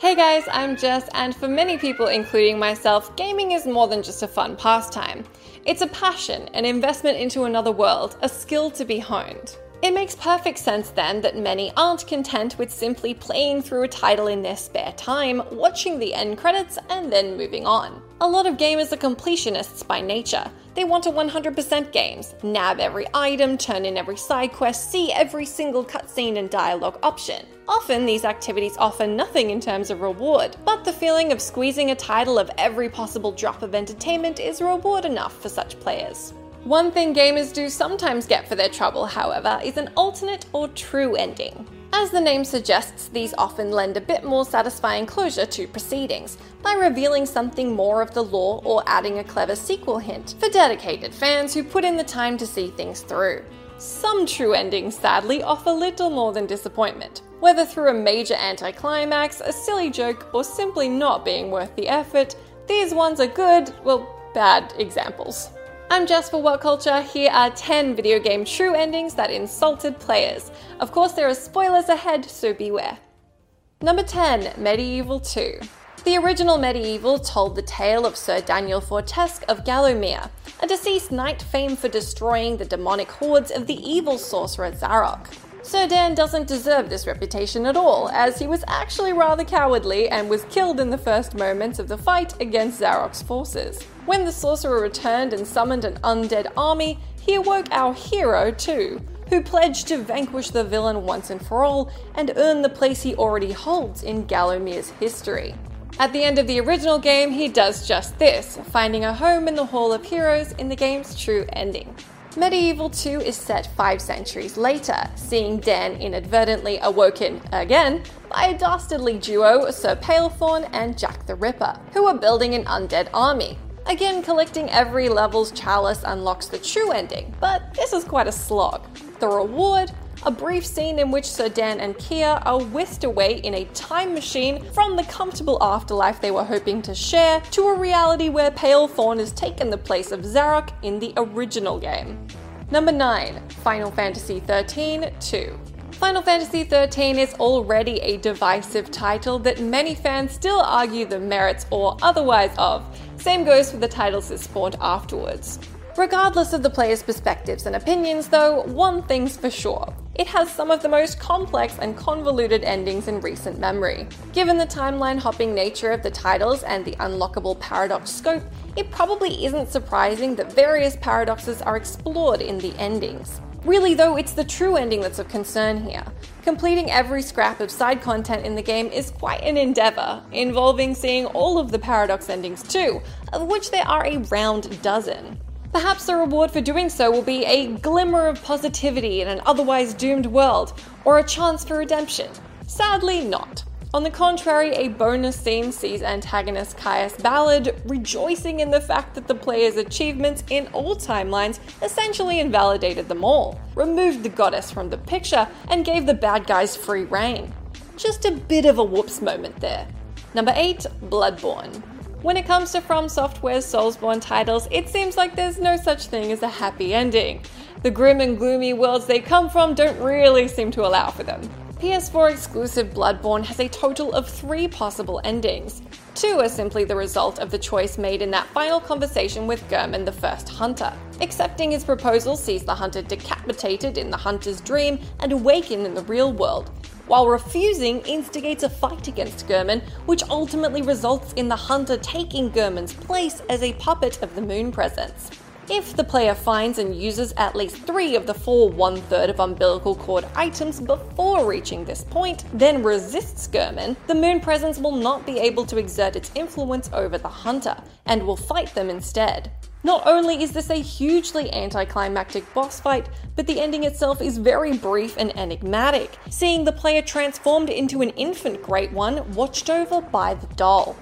Hey guys, I'm Jess, and for many people, including myself, gaming is more than just a fun pastime. It's a passion, an investment into another world, a skill to be honed. It makes perfect sense then that many aren't content with simply playing through a title in their spare time, watching the end credits, and then moving on. A lot of gamers are completionists by nature. They want to 100% games, nab every item, turn in every side quest, see every single cutscene and dialogue option. Often, these activities offer nothing in terms of reward, but the feeling of squeezing a title of every possible drop of entertainment is reward enough for such players. One thing gamers do sometimes get for their trouble, however, is an alternate or true ending. As the name suggests, these often lend a bit more satisfying closure to proceedings by revealing something more of the lore or adding a clever sequel hint for dedicated fans who put in the time to see things through. Some true endings, sadly, offer little more than disappointment, whether through a major anticlimax, a silly joke, or simply not being worth the effort. These ones are good, well, bad examples. I'm Jess for What Culture. Here are 10 video game true endings that insulted players. Of course, there are spoilers ahead, so beware. Number 10 MediEvil 2. The original MediEvil told the tale of Sir Daniel Fortesque of Gallowmere, a deceased knight famed for destroying the demonic hordes of the evil sorcerer Zarok. Sir Dan doesn't deserve this reputation at all, as he was actually rather cowardly and was killed in the first moments of the fight against Zarok's forces. When the sorcerer returned and summoned an undead army, he awoke our hero too, who pledged to vanquish the villain once and for all and earn the place he already holds in Gallowmere's history. At the end of the original game, he does just this, finding a home in the Hall of Heroes in the game's true ending. MediEvil 2 is set five centuries later, seeing Dan inadvertently awoken again by a dastardly duo, Sir Palethorn and Jack the Ripper, who are building an undead army. Again, collecting every level's chalice unlocks the true ending, but this is quite a slog. The reward? A brief scene in which Sir Dan and Kiya are whisked away in a time machine from the comfortable afterlife they were hoping to share to a reality where Palethorn has taken the place of Zarok in the original game. Number 9 Final Fantasy XIII 2. Final Fantasy XIII is already a divisive title that many fans still argue the merits or otherwise of. Same goes for the titles that spawned afterwards. Regardless of the player's perspectives and opinions, though, one thing's for sure. It has some of the most complex and convoluted endings in recent memory. Given the timeline hopping nature of the titles and the unlockable paradox scope, it probably isn't surprising that various paradoxes are explored in the endings. Really, though, it's the true ending that's of concern here. Completing every scrap of side content in the game is quite an endeavor, involving seeing all of the paradox endings too, of which there are a round dozen. Perhaps the reward for doing so will be a glimmer of positivity in an otherwise doomed world, or a chance for redemption. Sadly, not. On the contrary, a bonus scene sees antagonist Caius Ballard rejoicing in the fact that the player's achievements in all timelines essentially invalidated them all, removed the goddess from the picture, and gave the bad guys free reign. Just a bit of a whoops moment there. Number 8 Bloodborne. When it comes to From Software's Soulsborne titles, it seems like there's no such thing as a happy ending. The grim and gloomy worlds they come from don't really seem to allow for them. PS4 exclusive Bloodborne has a total of three possible endings. Two are simply the result of the choice made in that final conversation with Gehrman, the first hunter. Accepting his proposal sees the hunter decapitated in the hunter's dream and awaken in the real world, while refusing instigates a fight against Gehrman, which ultimately results in the hunter taking Gehrman's place as a puppet of the moon presence. If the player finds and uses at least three of the four one third of umbilical cord items before reaching this point, then resists Gehrman, the moon presence will not be able to exert its influence over the hunter, and will fight them instead. Not only is this a hugely anticlimactic boss fight, but the ending itself is very brief and enigmatic, seeing the player transformed into an infant Great One watched over by the doll.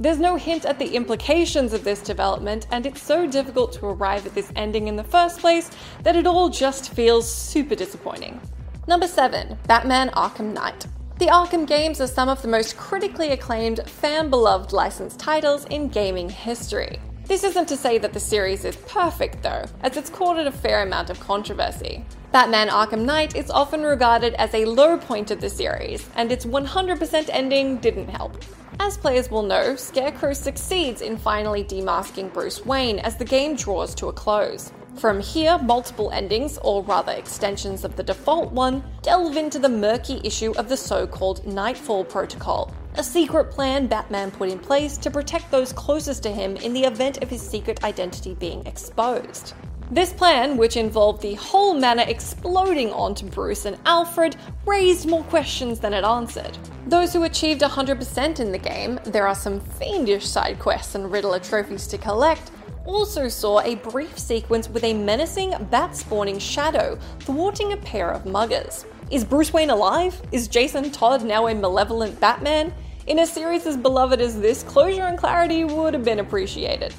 There's no hint at the implications of this development, and it's so difficult to arrive at this ending in the first place that it all just feels super disappointing. Number 7 Batman Arkham Knight. The Arkham games are some of the most critically acclaimed, fan beloved licensed titles in gaming history. This isn't to say that the series is perfect, though, as it's courted a fair amount of controversy. Batman Arkham Knight is often regarded as a low point of the series, and its 100% ending didn't help. As players will know, Scarecrow succeeds in finally demasking Bruce Wayne as the game draws to a close. From here, multiple endings, or rather extensions of the default one, delve into the murky issue of the so called Nightfall Protocol, a secret plan Batman put in place to protect those closest to him in the event of his secret identity being exposed. This plan, which involved the whole manor exploding onto Bruce and Alfred, raised more questions than it answered. Those who achieved 100% in the game, there are some fiendish side quests and Riddler trophies to collect, also saw a brief sequence with a menacing bat spawning shadow thwarting a pair of muggers. Is Bruce Wayne alive? Is Jason Todd now a malevolent Batman? In a series as beloved as this, closure and clarity would have been appreciated.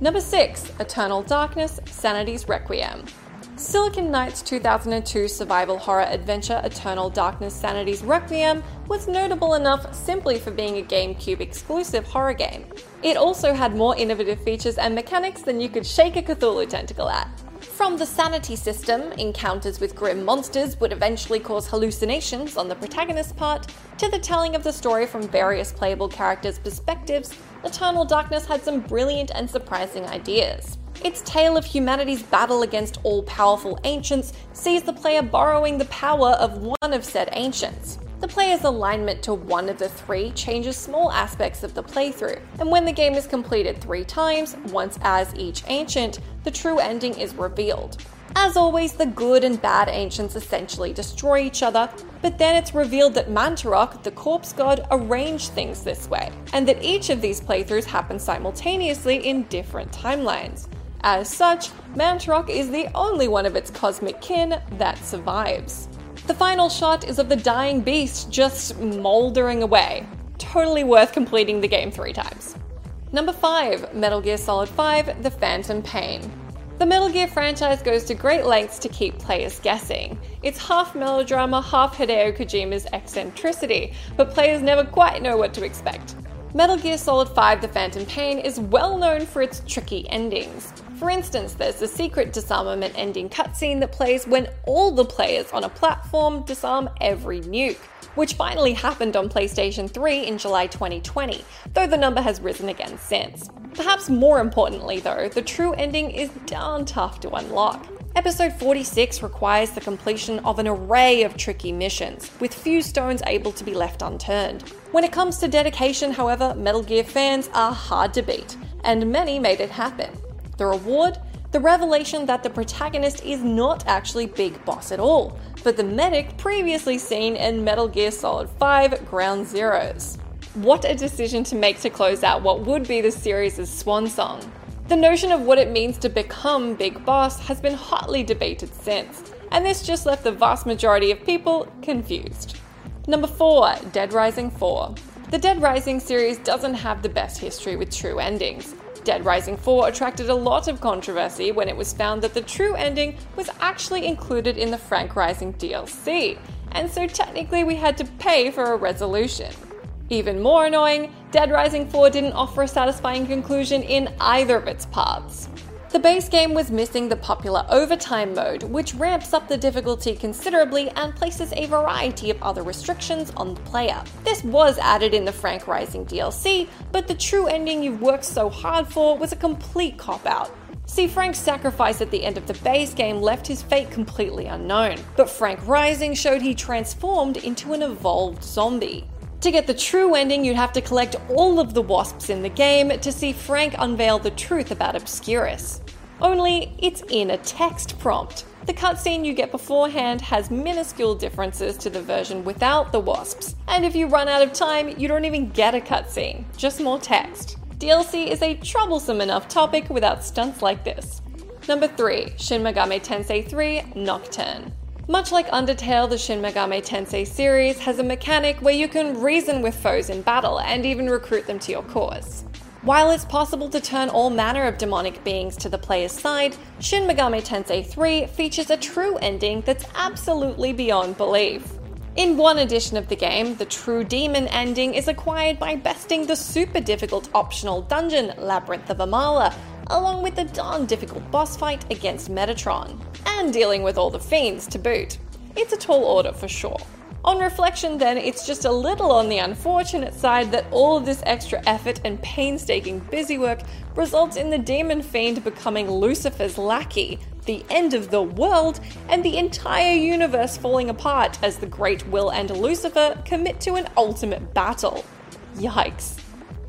Number 6 Eternal Darkness Sanity's Requiem. Silicon Knights 2002 survival horror adventure Eternal Darkness Sanity's Requiem was notable enough simply for being a GameCube exclusive horror game. It also had more innovative features and mechanics than you could shake a Cthulhu tentacle at. From the sanity system, encounters with grim monsters would eventually cause hallucinations on the protagonist's part, to the telling of the story from various playable characters' perspectives, Eternal Darkness had some brilliant and surprising ideas. Its tale of humanity's battle against all powerful ancients sees the player borrowing the power of one of said ancients. The player's alignment to one of the three changes small aspects of the playthrough, and when the game is completed three times, once as each ancient, the true ending is revealed. As always, the good and bad ancients essentially destroy each other, but then it's revealed that Mantorok, the corpse god, arranged things this way, and that each of these playthroughs happen simultaneously in different timelines. As such, Mantorok is the only one of its cosmic kin that survives. The final shot is of the dying beast just mouldering away. Totally worth completing the game three times. Number 5 Metal Gear Solid 5 The Phantom Pain. The Metal Gear franchise goes to great lengths to keep players guessing. It's half melodrama, half Hideo Kojima's eccentricity, but players never quite know what to expect. Metal Gear Solid 5 The Phantom Pain is well known for its tricky endings. For instance, there's the secret disarmament ending cutscene that plays when all the players on a platform disarm every nuke, which finally happened on PlayStation 3 in July 2020, though the number has risen again since. Perhaps more importantly, though, the true ending is darn tough to unlock. Episode 46 requires the completion of an array of tricky missions, with few stones able to be left unturned. When it comes to dedication, however, Metal Gear fans are hard to beat, and many made it happen. The reward? The revelation that the protagonist is not actually Big Boss at all, but the medic previously seen in Metal Gear Solid 5 Ground Zeroes. What a decision to make to close out what would be the series' swan song. The notion of what it means to become Big Boss has been hotly debated since, and this just left the vast majority of people confused. Number 4 Dead Rising 4. The Dead Rising series doesn't have the best history with true endings. Dead Rising 4 attracted a lot of controversy when it was found that the true ending was actually included in the Frank Rising DLC, and so technically we had to pay for a resolution. Even more annoying, Dead Rising 4 didn't offer a satisfying conclusion in either of its paths. The base game was missing the popular overtime mode, which ramps up the difficulty considerably and places a variety of other restrictions on the player. This was added in the Frank Rising DLC, but the true ending you've worked so hard for was a complete cop out. See, Frank's sacrifice at the end of the base game left his fate completely unknown, but Frank Rising showed he transformed into an evolved zombie. To get the true ending, you'd have to collect all of the wasps in the game to see Frank unveil the truth about Obscurus. only it's in a text prompt. The cutscene you get beforehand has minuscule differences to the version without the wasps, and if you run out of time, you don't even get a cutscene, just more text. DLC is a troublesome enough topic without stunts like this. Number 3 Shin Megami Tensei 3 Nocturne. Much like Undertale, the Shin Megami Tensei series has a mechanic where you can reason with foes in battle and even recruit them to your cause. While it's possible to turn all manner of demonic beings to the player's side, Shin Megami Tensei 3 features a true ending that's absolutely beyond belief. In one edition of the game, the true demon ending is acquired by besting the super difficult optional dungeon Labyrinth of Amala, along with the darn difficult boss fight against Metatron, and dealing with all the fiends to boot. It's a tall order for sure. On reflection, then, it's just a little on the unfortunate side that all of this extra effort and painstaking busywork results in the demon fiend becoming Lucifer's lackey, the end of the world, and the entire universe falling apart as the Great Will and Lucifer commit to an ultimate battle. Yikes.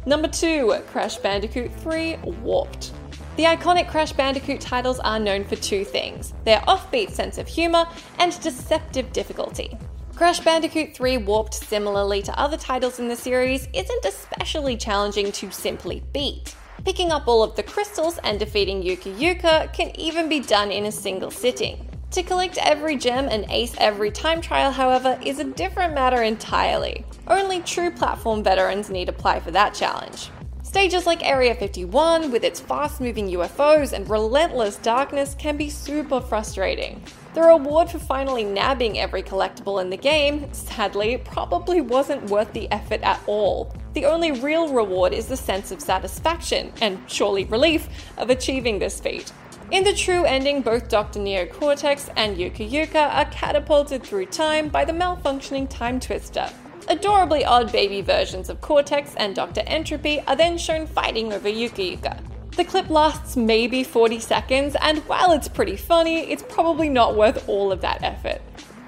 Number 2 Crash Bandicoot 3 Warped. The iconic Crash Bandicoot titles are known for two things their offbeat sense of humour and deceptive difficulty. Crash Bandicoot 3 Warped, similarly to other titles in the series, isn't especially challenging to simply beat. Picking up all of the crystals and defeating Uka Uka can even be done in a single sitting. To collect every gem and ace every time trial, however, is a different matter entirely. Only true platform veterans need apply for that challenge. Stages like Area 51, with its fast moving UFOs and relentless darkness, can be super frustrating. The reward for finally nabbing every collectible in the game, sadly, probably wasn't worth the effort at all. The only real reward is the sense of satisfaction, and surely relief, of achieving this feat. In the true ending, both Dr. Neo Cortex and Uka Uka are catapulted through time by the malfunctioning time twister. Adorably odd baby versions of Cortex and Dr. N. Tropy are then shown fighting over Uka Uka. The clip lasts maybe 40 seconds, and while it's pretty funny, it's probably not worth all of that effort.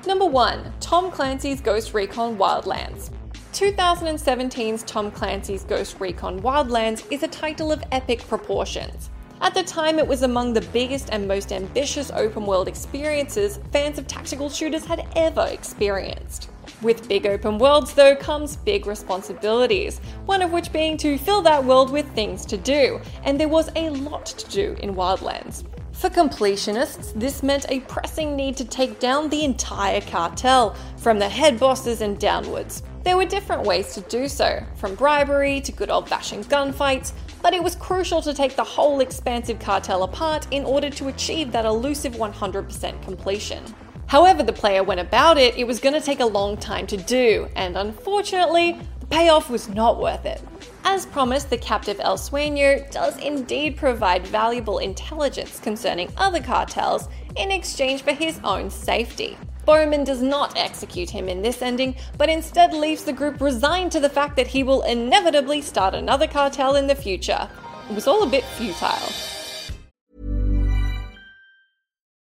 Number 1 Tom Clancy's Ghost Recon Wildlands. 2017's Tom Clancy's Ghost Recon Wildlands is a title of epic proportions. At the time, it was among the biggest and most ambitious open world experiences fans of tactical shooters had ever experienced. With big open worlds, though, comes big responsibilities, one of which being to fill that world with things to do, and there was a lot to do in Wildlands. For completionists, this meant a pressing need to take down the entire cartel, from the head bosses and downwards. There were different ways to do so, from bribery to good old fashioned gunfights, but it was crucial to take the whole expansive cartel apart in order to achieve that elusive 100% completion. However, the player went about it, it was going to take a long time to do, and unfortunately, the payoff was not worth it. As promised, the captive El Sueño does indeed provide valuable intelligence concerning other cartels in exchange for his own safety. Bowman does not execute him in this ending, but instead leaves the group resigned to the fact that he will inevitably start another cartel in the future. It was all a bit futile.